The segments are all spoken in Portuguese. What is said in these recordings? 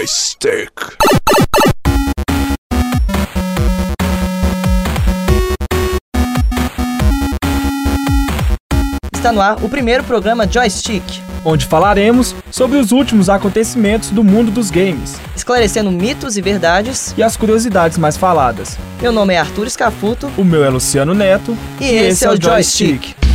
Joystick. Está no ar o primeiro programa Joystick, onde falaremos sobre os últimos acontecimentos do mundo dos games esclarecendo mitos e verdades e as curiosidades mais faladas. Meu nome é Arthur Escafuto. O meu é Luciano Neto. E, e esse, esse, é o Joystick. Joystick.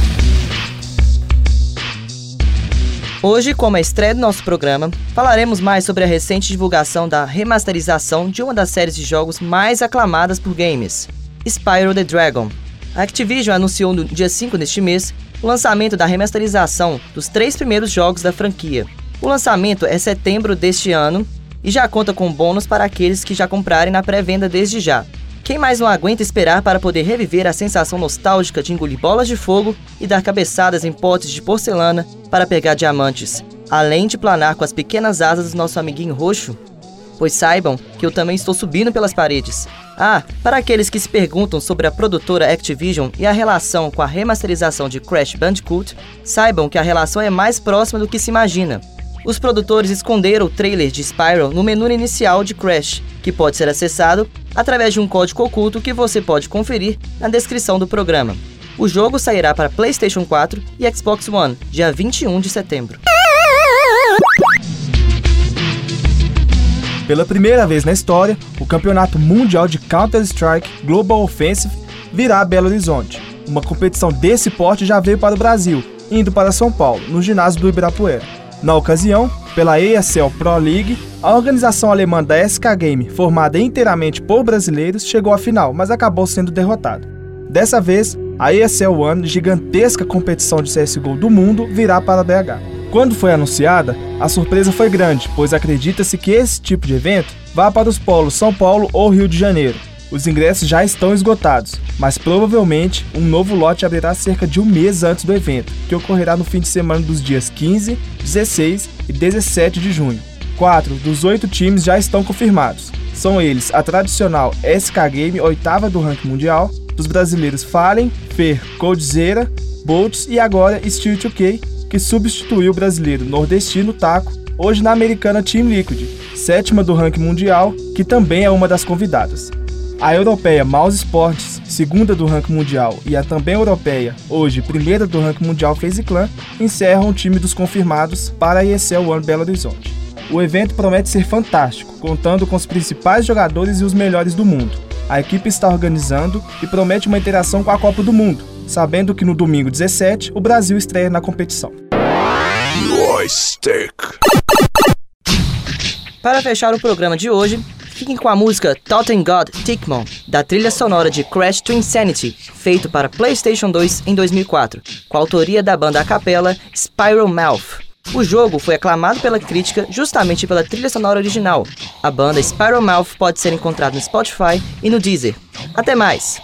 Hoje, como a estreia do nosso programa, falaremos mais sobre a recente divulgação da remasterização de uma das séries de jogos mais aclamadas por games, Spyro the Dragon. A Activision anunciou no dia 5 deste mês o lançamento da remasterização dos três primeiros jogos da franquia. O lançamento é setembro deste ano e já conta com bônus para aqueles que já comprarem na pré-venda desde já. Quem mais não aguenta esperar para poder reviver a sensação nostálgica de engolir bolas de fogo e dar cabeçadas em potes de porcelana para pegar diamantes, além de planar com as pequenas asas do nosso amiguinho roxo? Pois saibam que eu também estou subindo pelas paredes. Ah, para aqueles que se perguntam sobre a produtora Activision e a relação com a remasterização de Crash Bandicoot, saibam que a relação é mais próxima do que se imagina. Os produtores esconderam o trailer de Spyro no menu inicial de Crash, que pode ser acessado através de um código oculto que você pode conferir na descrição do programa. O jogo sairá para PlayStation 4 e Xbox One, dia 21 de setembro. Pela primeira vez na história, o Campeonato Mundial de Counter-Strike Global Offensive virá a Belo Horizonte. Uma competição desse porte já veio para o Brasil, indo para São Paulo, no ginásio do Ibirapuera. Na ocasião, pela ESL Pro League, a organização alemã da SK Game, formada inteiramente por brasileiros, chegou à final, mas acabou sendo derrotada. Dessa vez, a ESL One, gigantesca competição de CSGO do mundo, virá para BH. Quando foi anunciada, a surpresa foi grande, pois acredita-se que esse tipo de evento vá para os polos São Paulo ou Rio de Janeiro, os ingressos já estão esgotados, mas provavelmente um novo lote abrirá cerca de um mês antes do evento, que ocorrerá no fim de semana dos dias 15, 16 e 17 de junho. Quatro dos oito times já estão confirmados. São eles a tradicional SK Game, oitava do ranking mundial, dos brasileiros Fallen, Fer, Coldzera, Bolts e agora Steel 2K, que substituiu o brasileiro nordestino Taco, hoje na americana Team Liquid, sétima do ranking mundial, que também é uma das convidadas. A europeia Mouse Sports, segunda do ranking mundial, e a também europeia, hoje primeira do ranking mundial FaZe Clan, encerram o time dos confirmados para a ESL One Belo Horizonte. O evento promete ser fantástico, contando com os principais jogadores e os melhores do mundo. A equipe está organizando e promete uma interação com a Copa do Mundo, sabendo que no domingo 17 o Brasil estreia na competição. Para fechar o programa de hoje, Fiquem com a música Totten God Tickmon, da trilha sonora de Crash to Insanity, feito para PlayStation 2 em 2004, com a autoria da banda a capela Spiral Mouth. O jogo foi aclamado pela crítica justamente pela trilha sonora original. A banda Spiral Mouth pode ser encontrada no Spotify e no Deezer. Até mais!